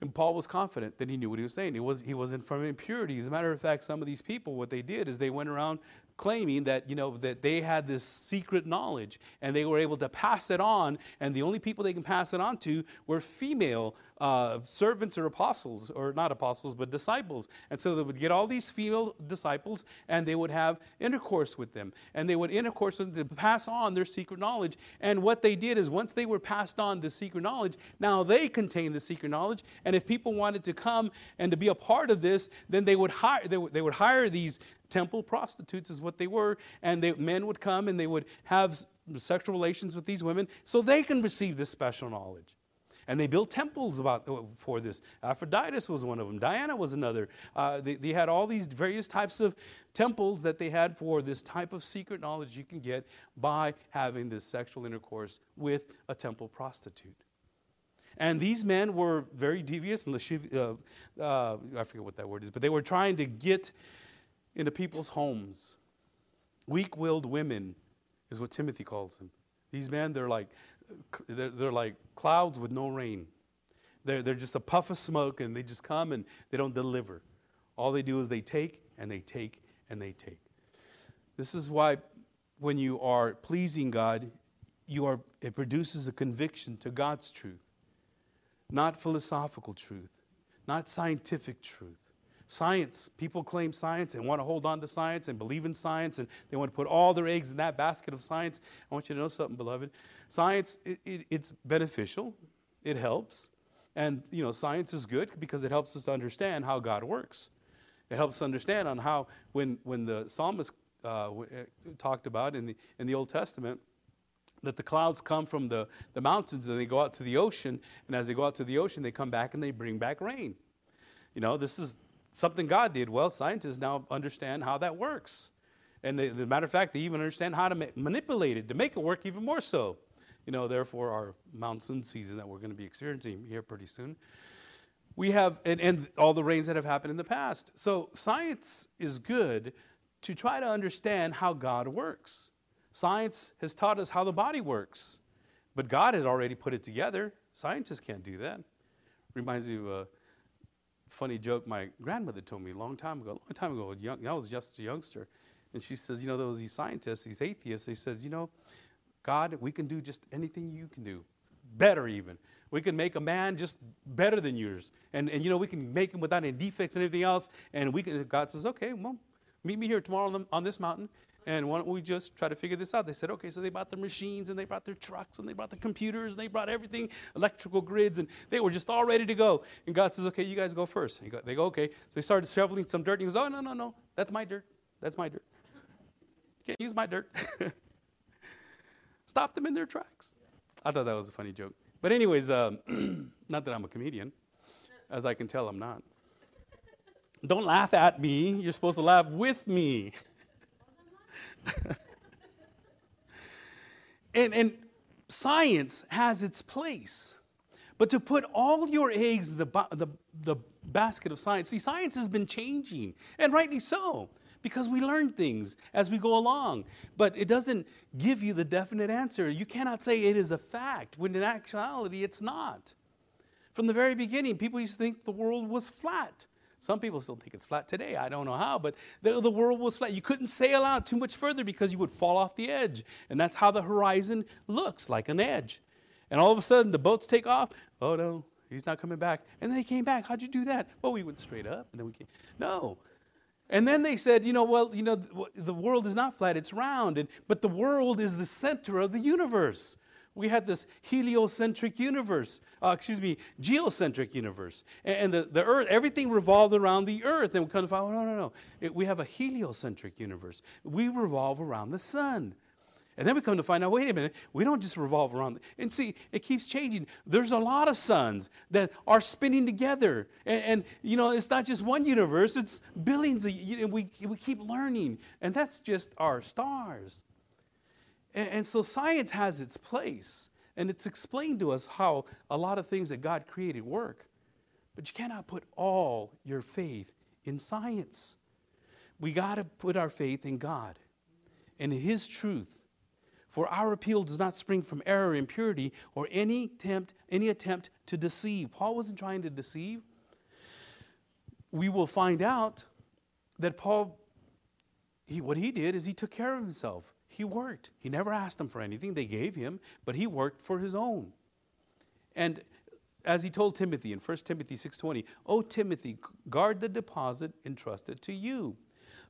And Paul was confident that he knew what he was saying. He, was, he wasn't from impurity. As a matter of fact, some of these people, what they did is they went around claiming that, you know, that they had this secret knowledge and they were able to pass it on. And the only people they can pass it on to were female uh, servants or apostles, or not apostles, but disciples. And so they would get all these female disciples and they would have intercourse with them. And they would intercourse with them to pass on their secret knowledge. And what they did is once they were passed on the secret knowledge, now they contain the secret knowledge. And if people wanted to come and to be a part of this, then they would hire, they would, they would hire these temple prostitutes, is what they were. And they, men would come and they would have sexual relations with these women so they can receive this special knowledge. And they built temples about, uh, for this. Aphrodite was one of them. Diana was another. Uh, they, they had all these various types of temples that they had for this type of secret knowledge you can get by having this sexual intercourse with a temple prostitute. And these men were very devious and uh, uh, I forget what that word is, but they were trying to get into people's homes. Weak willed women is what Timothy calls them. These men, they're like they're, they're like clouds with no rain. They're, they're just a puff of smoke and they just come and they don't deliver. All they do is they take and they take and they take. This is why when you are pleasing God, you are, it produces a conviction to God's truth, not philosophical truth, not scientific truth. Science, people claim science and want to hold on to science and believe in science and they want to put all their eggs in that basket of science. I want you to know something, beloved. Science, it, it, it's beneficial, it helps. And, you know, science is good because it helps us to understand how God works. It helps us understand on how, when, when the psalmist uh, uh, talked about in the, in the Old Testament, that the clouds come from the, the mountains and they go out to the ocean. And as they go out to the ocean, they come back and they bring back rain. You know, this is something God did. Well, scientists now understand how that works. And they, as a matter of fact, they even understand how to ma- manipulate it to make it work even more so you know, therefore our monsoon season that we're going to be experiencing here pretty soon. We have, and, and all the rains that have happened in the past. So science is good to try to understand how God works. Science has taught us how the body works, but God has already put it together. Scientists can't do that. Reminds of a funny joke my grandmother told me a long time ago. A long time ago, young, I was just a youngster, and she says, you know, there was these scientists, these atheists. They says, you know, God, we can do just anything you can do, better even. We can make a man just better than yours. And, and you know, we can make him without any defects and everything else. And we can, God says, okay, well, meet me here tomorrow on, this mountain. And why don't we just try to figure this out? They said, okay, so they brought the machines and they brought their trucks and they brought the computers and they brought everything, electrical grids, and they were just all ready to go. And God says, okay, you guys go first. They go, okay. So they started shoveling some dirt. And he goes, oh, no, no, no, that's my dirt. That's my dirt. You can't use my dirt. Stop them in their tracks. I thought that was a funny joke. But, anyways, um, not that I'm a comedian. As I can tell, I'm not. Don't laugh at me. You're supposed to laugh with me. and, and science has its place. But to put all your eggs in the, the, the basket of science, see, science has been changing, and rightly so because we learn things as we go along. But it doesn't give you the definite answer. You cannot say it is a fact when in actuality it's not. From the very beginning, people used to think the world was flat. Some people still think it's flat today. I don't know how, but the, the world was flat. You couldn't sail out too much further because you would fall off the edge. And that's how the horizon looks like an edge. And all of a sudden, the boats take off. Oh, no, he's not coming back. And then they came back. How'd you do that? Well, we went straight up, and then we came. No. And then they said, you know, well, you know, the world is not flat, it's round. And, but the world is the center of the universe. We had this heliocentric universe, uh, excuse me, geocentric universe. And, and, the, the earth, everything revolved around the earth. And we kind of find, oh, no, no, no. It, we have a heliocentric universe. We revolve around the sun. And then we come to find out, wait a minute, we don't just revolve around. And see, it keeps changing. There's a lot of suns that are spinning together. And, and you know, it's not just one universe, it's billions of, you we, we keep learning. And that's just our stars. And, and so science has its place, and it's explained to us how a lot of things that God created work. But you cannot put all your faith in science. We got to put our faith in God and His truth. For our appeal does not spring from error, impurity, or any attempt, any attempt to deceive. Paul wasn't trying to deceive. We will find out that Paul, he, what he did is he took care of himself. He worked. He never asked them for anything. They gave him, but he worked for his own. And as he told Timothy in 1 Timothy 6:20, "O Timothy, guard the deposit entrusted to you.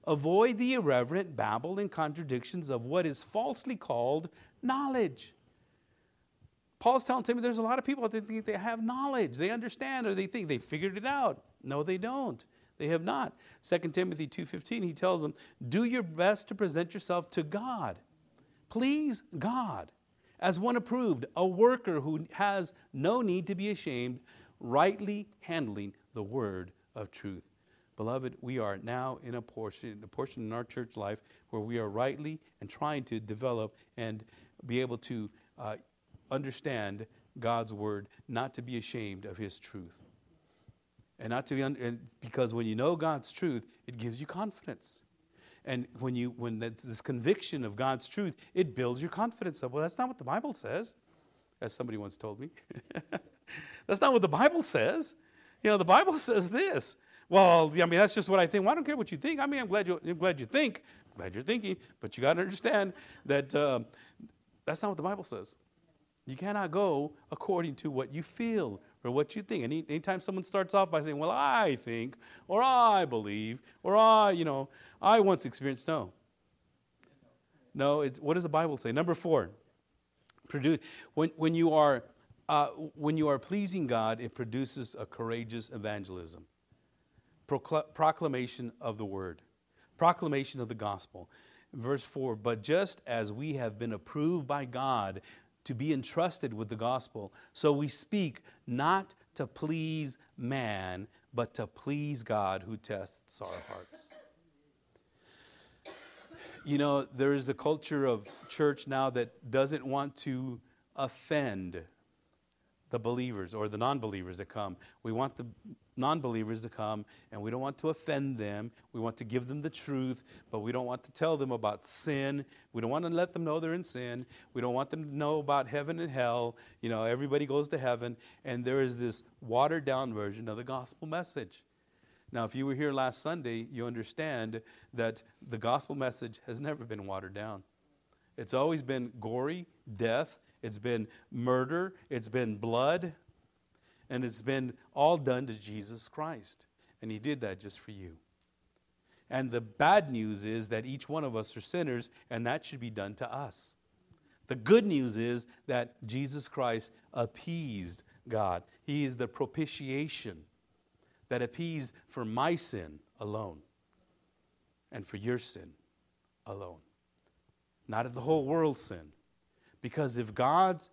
Avoid the irreverent babble and contradictions of what is falsely called knowledge." Paul's telling Timothy there's a lot of people that think they have knowledge, they understand, or they think they figured it out. No, they don't. They have not. 2 Timothy 2:15 he tells them, "Do your best to present yourself to God. Please God as one approved, a worker who has no need to be ashamed, rightly handling the word of truth." Beloved, we are now in a portion, a portion in our church life where we are rightly and trying to develop and be able to uh, understand God's word, not to be ashamed of his truth and not to be un- because when you know God's truth, it gives you confidence. And when you when that's this conviction of God's truth, it builds your confidence up. Well, that's not what the Bible says, as somebody once told me. that's not what the Bible says. You know, the Bible says this. Well, I mean, that's just what I think. Well, I don't care what you think. I mean, I'm glad you, I'm glad you think. Glad you're thinking, but you got to understand that uh, that's not what the Bible says. You cannot go according to what you feel or what you think. Any, anytime someone starts off by saying, well, I think, or I believe, or I, you know, I once experienced, no. No, it's, what does the Bible say? Number four, produce, when, when, you are, uh, when you are pleasing God, it produces a courageous evangelism, Procl- proclamation of the word, proclamation of the gospel. Verse 4 But just as we have been approved by God to be entrusted with the gospel. So we speak not to please man, but to please God who tests our hearts. You know, there is a culture of church now that doesn't want to offend the believers or the non believers that come. We want the non believers to come, and we don't want to offend them. We want to give them the truth, but we don't want to tell them about sin. We don't want to let them know they're in sin. We don't want them to know about heaven and hell. You know, everybody goes to heaven, and there is this watered down version of the gospel message. Now, if you were here last Sunday, you understand that the gospel message has never been watered down. It's always been gory, death, it's been murder, it's been blood, and it's been all done to Jesus Christ. And He did that just for you. And the bad news is that each one of us are sinners, and that should be done to us. The good news is that Jesus Christ appeased God. He is the propitiation that appeased for my sin alone and for your sin alone. Not of the whole world's sin. Because if God's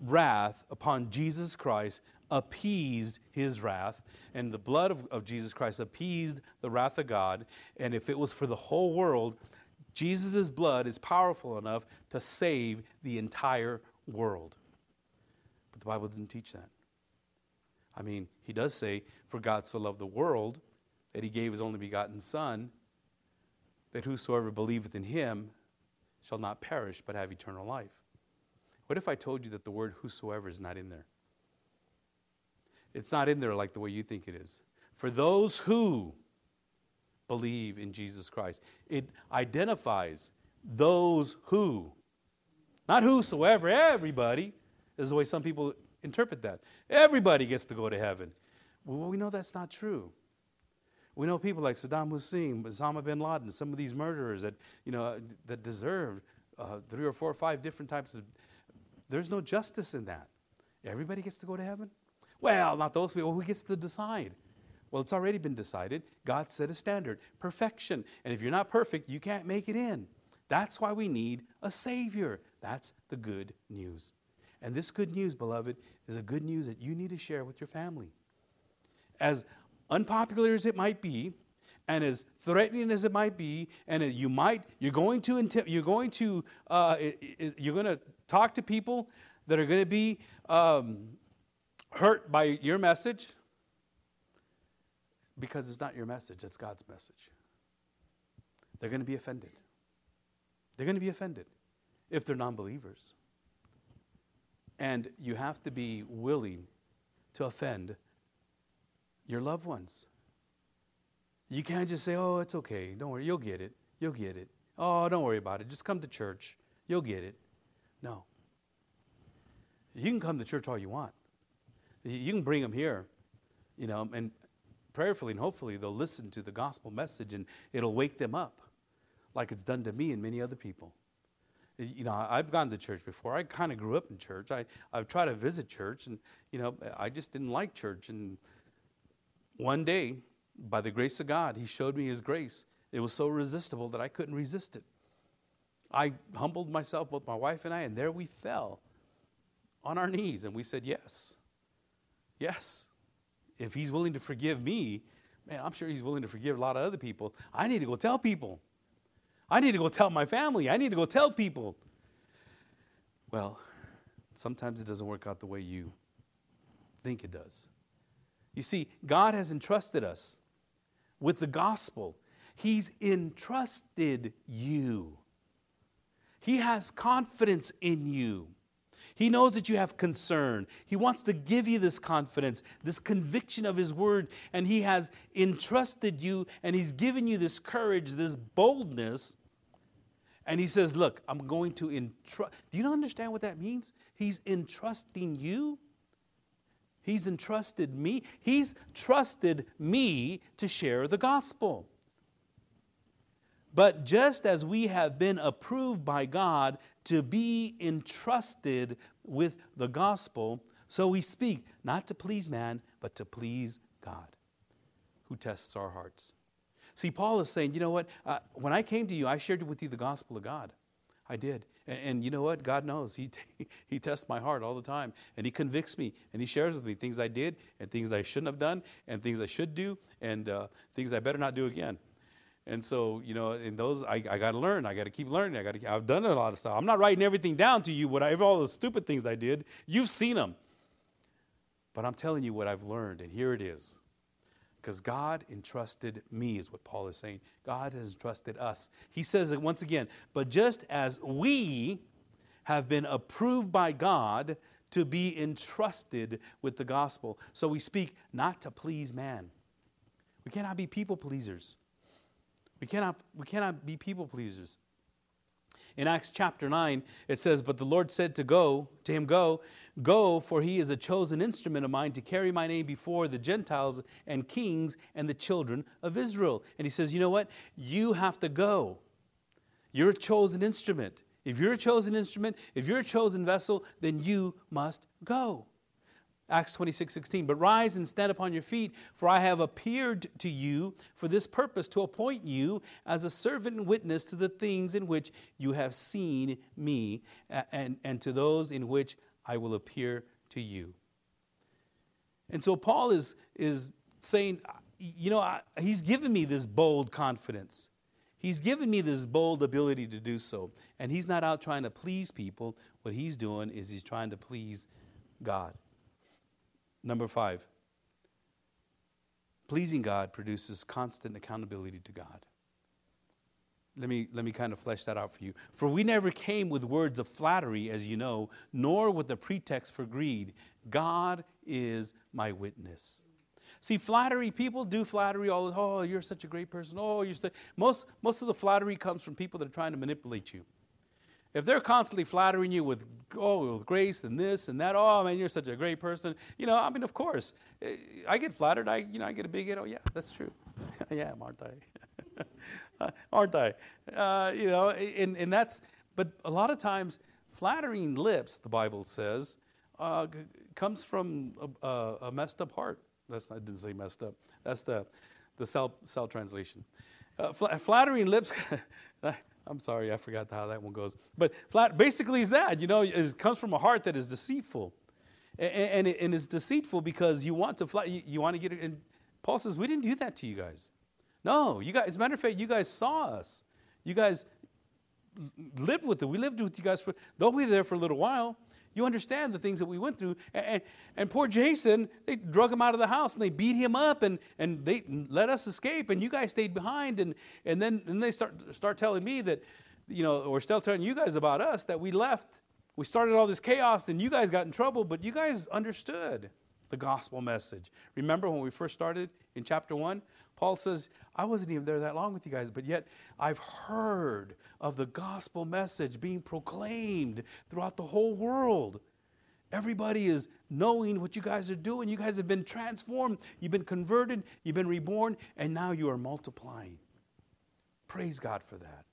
wrath upon Jesus Christ appeased his wrath, and the blood of, of Jesus Christ appeased the wrath of God. And if it was for the whole world, Jesus' blood is powerful enough to save the entire world. But the Bible didn't teach that. I mean, he does say, For God so loved the world that he gave his only begotten Son, that whosoever believeth in him shall not perish but have eternal life. What if I told you that the word whosoever is not in there? It's not in there like the way you think it is. For those who believe in Jesus Christ, it identifies those who. Not whosoever, everybody is the way some people interpret that. Everybody gets to go to heaven. Well, we know that's not true. We know people like Saddam Hussein, Osama bin Laden, some of these murderers that, you know, that deserve uh, three or four or five different types of. There's no justice in that. Everybody gets to go to heaven? Well, not those people. Who gets to decide? Well, it's already been decided. God set a standard perfection. And if you're not perfect, you can't make it in. That's why we need a Savior. That's the good news. And this good news, beloved, is a good news that you need to share with your family. As unpopular as it might be, and as threatening as it might be, and you might, you're going to, you're going to, uh, you're going to talk to people that are going to be um, hurt by your message because it's not your message, it's God's message. They're going to be offended. They're going to be offended if they're non believers. And you have to be willing to offend your loved ones. You can't just say, oh, it's okay. Don't worry. You'll get it. You'll get it. Oh, don't worry about it. Just come to church. You'll get it. No. You can come to church all you want. You can bring them here, you know, and prayerfully and hopefully they'll listen to the gospel message and it'll wake them up like it's done to me and many other people. You know, I've gone to church before. I kind of grew up in church. I, I've tried to visit church, and, you know, I just didn't like church. And one day, by the grace of God, He showed me His grace. It was so resistible that I couldn't resist it. I humbled myself, both my wife and I, and there we fell on our knees and we said, Yes, yes. If He's willing to forgive me, man, I'm sure He's willing to forgive a lot of other people. I need to go tell people. I need to go tell my family. I need to go tell people. Well, sometimes it doesn't work out the way you think it does. You see, God has entrusted us with the gospel, He's entrusted you. He has confidence in you. He knows that you have concern. He wants to give you this confidence, this conviction of His word, and He has entrusted you and He's given you this courage, this boldness. And He says, Look, I'm going to entrust. Do you understand what that means? He's entrusting you. He's entrusted me. He's trusted me to share the gospel. But just as we have been approved by God to be entrusted with the gospel, so we speak, not to please man, but to please God, who tests our hearts. See, Paul is saying, you know what? Uh, when I came to you, I shared with you the gospel of God. I did. And, and, you know what? God knows. He, he tests my heart all the time. And He convicts me. And He shares with me things I did and things I shouldn't have done and things I should do and uh, things I better not do again. And so, you know, in those, I, I got to learn. I got to keep learning. I got to. I've done a lot of stuff. I'm not writing everything down to you. What I, all the stupid things I did, you've seen them. But I'm telling you what I've learned, and here it is. Because God entrusted me, is what Paul is saying. God has entrusted us. He says it once again. But just as we have been approved by God to be entrusted with the gospel, so we speak not to please man. We cannot be people pleasers. We cannot, we cannot be people pleasers. In Acts chapter 9, it says, But the Lord said to go, to him, Go, go, for he is a chosen instrument of mine to carry my name before the Gentiles and kings and the children of Israel. And he says, You know what? You have to go. You're a chosen instrument. If you're a chosen instrument, if you're a chosen vessel, then you must go. Acts 26, 16. But rise and stand upon your feet, for I have appeared to you for this purpose, to appoint you as a servant and witness to the things in which you have seen me, and, and to those in which I will appear to you. And so Paul is, is saying, you know, I, he's given me this bold confidence. He's given me this bold ability to do so. And he's not out trying to please people. What he's doing is he's trying to please God. Number five, pleasing God produces constant accountability to God. Let me let me kind of flesh that out for you. For we never came with words of flattery, as you know, nor with a pretext for greed. God is my witness. See, flattery, people do flattery all the time. Oh, you're such a great person. Oh, you're such most, most of the flattery comes from people that are trying to manipulate you. If they're constantly flattering you with, oh, with grace and this and that, oh, man, you're such a great person. You know, I mean, of course, eh, I get flattered. I, you know, I get a big, you know, yeah, that's true. yeah, aren't I? aren't I? Uh, you know, and, and that's, but a lot of times, flattering lips, the Bible says, uh, comes from a, a, messed up heart. That's I didn't say messed up. That's the the Sal Sal translation. Uh, fl- flattering lips. I'm sorry, I forgot how that one goes. But flat, basically, is that you know it comes from a heart that is deceitful, and, and, and it's deceitful because you want to fly, you, you want to get it. And Paul says we didn't do that to you guys. No, you guys. As a matter of fact, you guys saw us. You guys lived with it. We lived with you guys for. Though we were there for a little while, you understand the things that we went through. And, and, and, poor Jason, they drug him out of the house and they beat him up and, and they let us escape. And you guys stayed behind. And, and then and they start, start telling me that, you know, or still telling you guys about us that we left. We started all this chaos and you guys got in trouble, but you guys understood the gospel message. Remember when we first started in chapter one? Paul says, I wasn't even there that long with you guys, but yet I've heard of the gospel message being proclaimed throughout the whole world. Everybody is knowing what you guys are doing. You guys have been transformed, you've been converted, you've been reborn, and now you are multiplying. Praise God for that.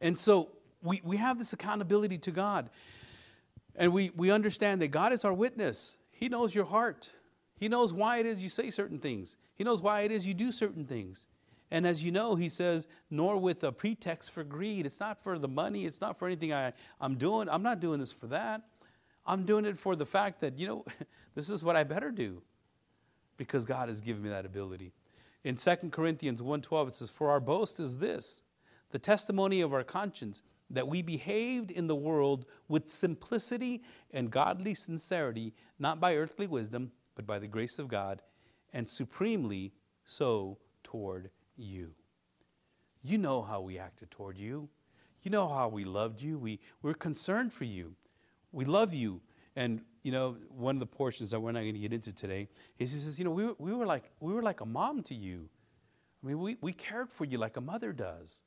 And so we, we have this accountability to God. And we, we understand that God is our witness. He knows your heart. He knows why it is you say certain things. He knows why it is you do certain things. And as you know, he says, nor with a pretext for greed. It's not for the money, it's not for anything I, I'm doing. I'm not doing this for that. I'm doing it for the fact that, you know, this is what I better do because God has given me that ability. In 2 Corinthians 1:12 it says for our boast is this the testimony of our conscience that we behaved in the world with simplicity and godly sincerity not by earthly wisdom but by the grace of God, and supremely so toward you. You know how we acted toward you. You know how we loved you. We, we're concerned for you. We love you. And, you know, one of the portions that we're not going to get into today is he says, you know, we, we, were like, we were like a mom to you. I mean, we, we cared for you like a mother does.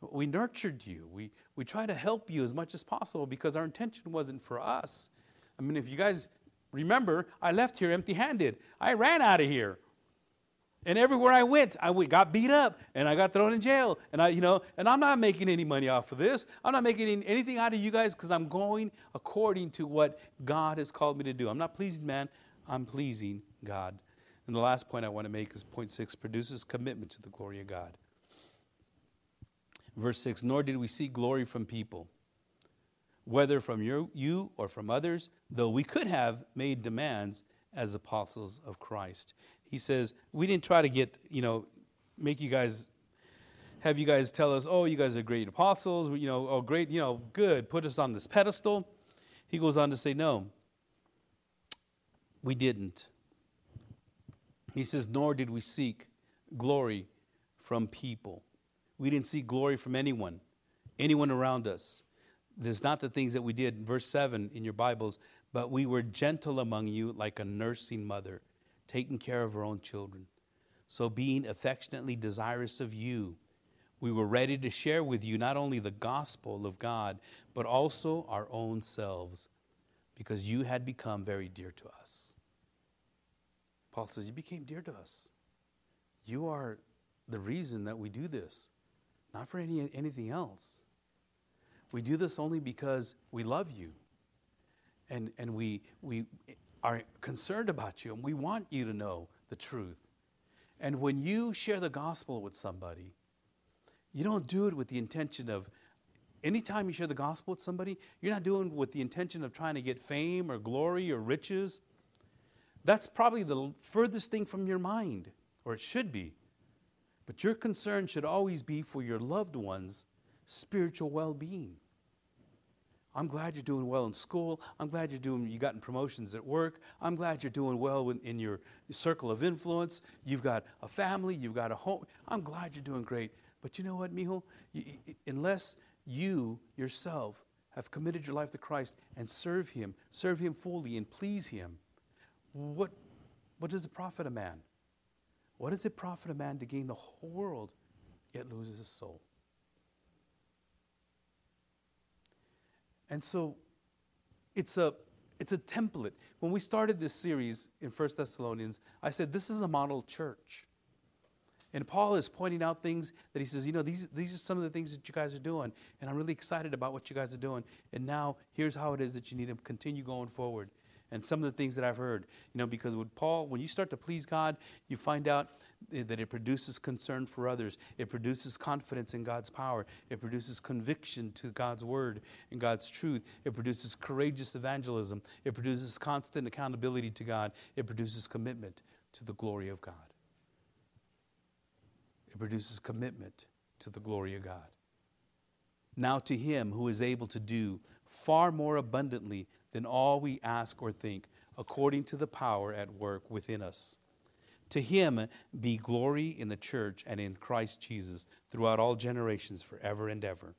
We nurtured you. We, we tried to help you as much as possible because our intention wasn't for us. I mean, if you guys Remember, I left here empty handed. I ran out of here. And everywhere I went, I got beat up and I got thrown in jail. And I, you know, and I'm not making any money off of this. I'm not making anything out of you guys because I'm going according to what God has called me to do. I'm not pleasing man, I'm pleasing God. And the last point I want to make is point six produces commitment to the glory of God. Verse six, nor did we seek glory from people whether from your, you or from others, though we could have made demands as apostles of Christ. He says, we didn't try to get, you know, make you guys, have you guys tell us, oh, you guys are great apostles, you know, oh, great, you know, good, put us on this pedestal. He goes on to say, no, we didn't. He says, nor did we seek glory from people. We didn't seek glory from anyone, anyone around us. There's not the things that we did, verse 7 in your Bibles, but we were gentle among you like a nursing mother, taking care of her own children. So, being affectionately desirous of you, we were ready to share with you not only the gospel of God, but also our own selves, because you had become very dear to us. Paul says, You became dear to us. You are the reason that we do this, not for any, anything else. We do this only because we love you and, and we, we are concerned about you and we want you to know the truth. And when you share the gospel with somebody, you don't do it with the intention of, anytime you share the gospel with somebody, you're not doing it with the intention of trying to get fame or glory or riches. That's probably the furthest thing from your mind, or it should be. But your concern should always be for your loved ones spiritual well being. I'm glad you're doing well in school. I'm glad you're doing, you gotten promotions at work. I'm glad you're doing well in, your circle of influence. You've got a family, you've got a home. I'm glad you're doing great. But you know what, mijo? Unless you yourself have committed your life to Christ and serve Him, serve Him fully and please Him, what, what does it profit a man? What does it profit a man to gain the whole world yet loses his soul? And so it's a, it's a template. When we started this series in 1 Thessalonians, I said this is a model church. And Paul is pointing out things that he says, you know, these, these are some of the things that you guys are doing. And I'm really excited about what you guys are doing. And now here's how it is that you need to continue going forward. And some of the things that I've heard, you know, because with Paul, when you start to please God, you find out that it produces concern for others. It produces confidence in God's power. It produces conviction to God's word and God's truth. It produces courageous evangelism. It produces constant accountability to God. It produces commitment to the glory of God. It produces commitment to the glory of God. Now, to Him who is able to do far more abundantly than all we ask or think, according to the power at work within us. To him be glory in the church and in Christ Jesus throughout all generations, forever and ever.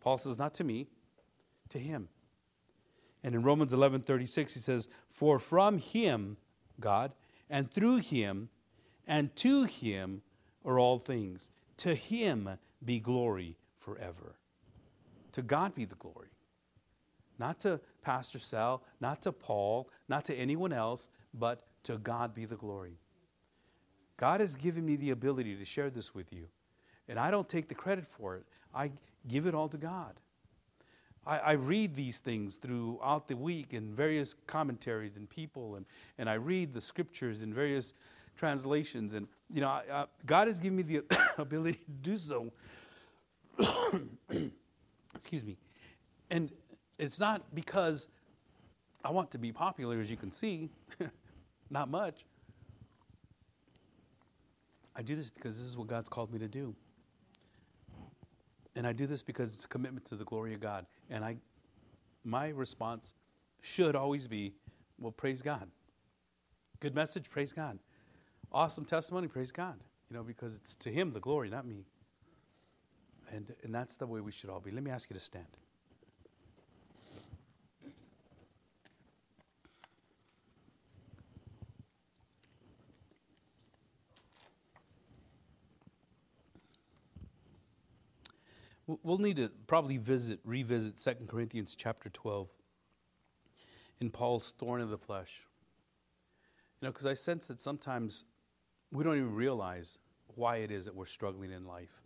Paul says, Not to me, to him. And in Romans 11 36, he says, For from him, God, and through him, and to him are all things. To him be glory forever. To God be the glory. Not to Pastor Sal, not to Paul, not to anyone else, but to God be the glory. God has given me the ability to share this with you. And I don't take the credit for it, I give it all to God. I, I read these things throughout the week in various commentaries and people, and, and I read the scriptures in various translations. And, you know, I, I, God has given me the ability to do so. Excuse me. And it's not because I want to be popular, as you can see, not much. I do this because this is what God's called me to do. And I do this because it's a commitment to the glory of God. And I my response should always be, well, praise God. Good message, praise God. Awesome testimony, praise God. You know, because it's to him the glory, not me. And and that's the way we should all be. Let me ask you to stand. We'll need to probably visit, revisit 2 Corinthians chapter 12 in Paul's thorn of the flesh. You know, because I sense that sometimes we don't even realize why it is that we're struggling in life.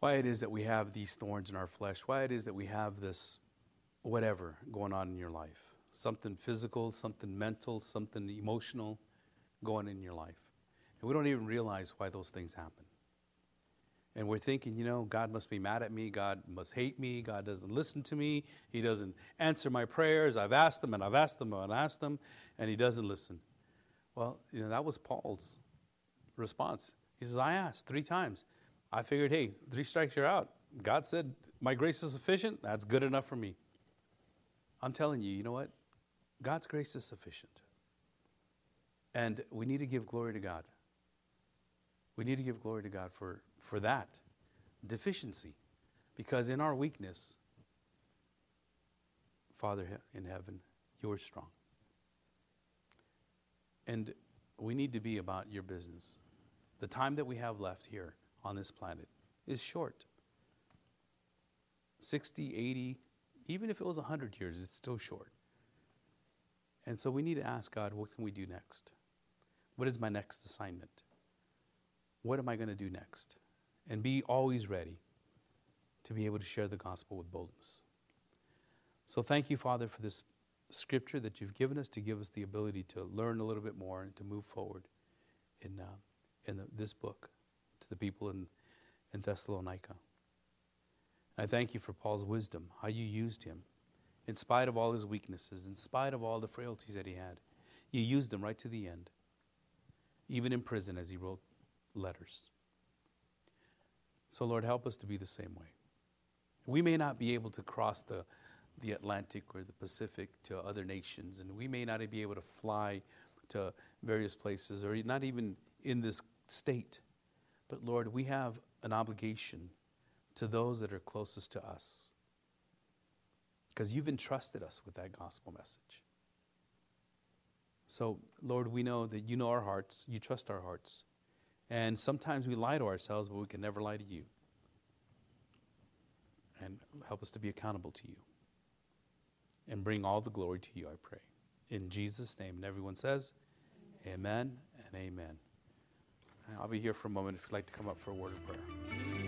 Why it is that we have these thorns in our flesh. Why it is that we have this whatever going on in your life. Something physical, something mental, something emotional going in your life. And we don't even realize why those things happen. And we're thinking, you know, God must be mad at me. God must hate me. God doesn't listen to me. He doesn't answer my prayers. I've asked him and I've asked him and I've asked him, and he doesn't listen. Well, you know, that was Paul's response. He says, I asked three times. I figured, hey, three strikes, you're out. God said, My grace is sufficient. That's good enough for me. I'm telling you, you know what? God's grace is sufficient. And we need to give glory to God. We need to give glory to God for for that deficiency. Because in our weakness, Father in heaven, you're strong. And we need to be about your business. The time that we have left here on this planet is short 60, 80, even if it was 100 years, it's still short. And so we need to ask God, what can we do next? What is my next assignment? What am I going to do next? and be always ready to be able to share the gospel with boldness. So thank you, Father, for this scripture that you've given us to give us the ability to learn a little bit more and to move forward in, uh, in the, this book to the people in, in Thessalonica. I thank you for Paul's wisdom, how you used him. In spite of all his weaknesses, in spite of all the frailties that he had, you used him right to the end, even in prison as he wrote letters. So, Lord, help us to be the same way. We may not be able to cross the, the Atlantic or the Pacific to other nations, and we may not be able to fly to various places or not even in this state. But Lord, we have an obligation to those that are closest to us because you've entrusted us with that gospel message. So, Lord, we know that you know our hearts, you trust our hearts. And sometimes we lie to ourselves, but we can never lie to you. And help us to be accountable to you. And bring all the glory to you, I pray. In Jesus' name. And everyone says, Amen, amen and amen. I'll be here for a moment if you'd like to come up for a word of prayer.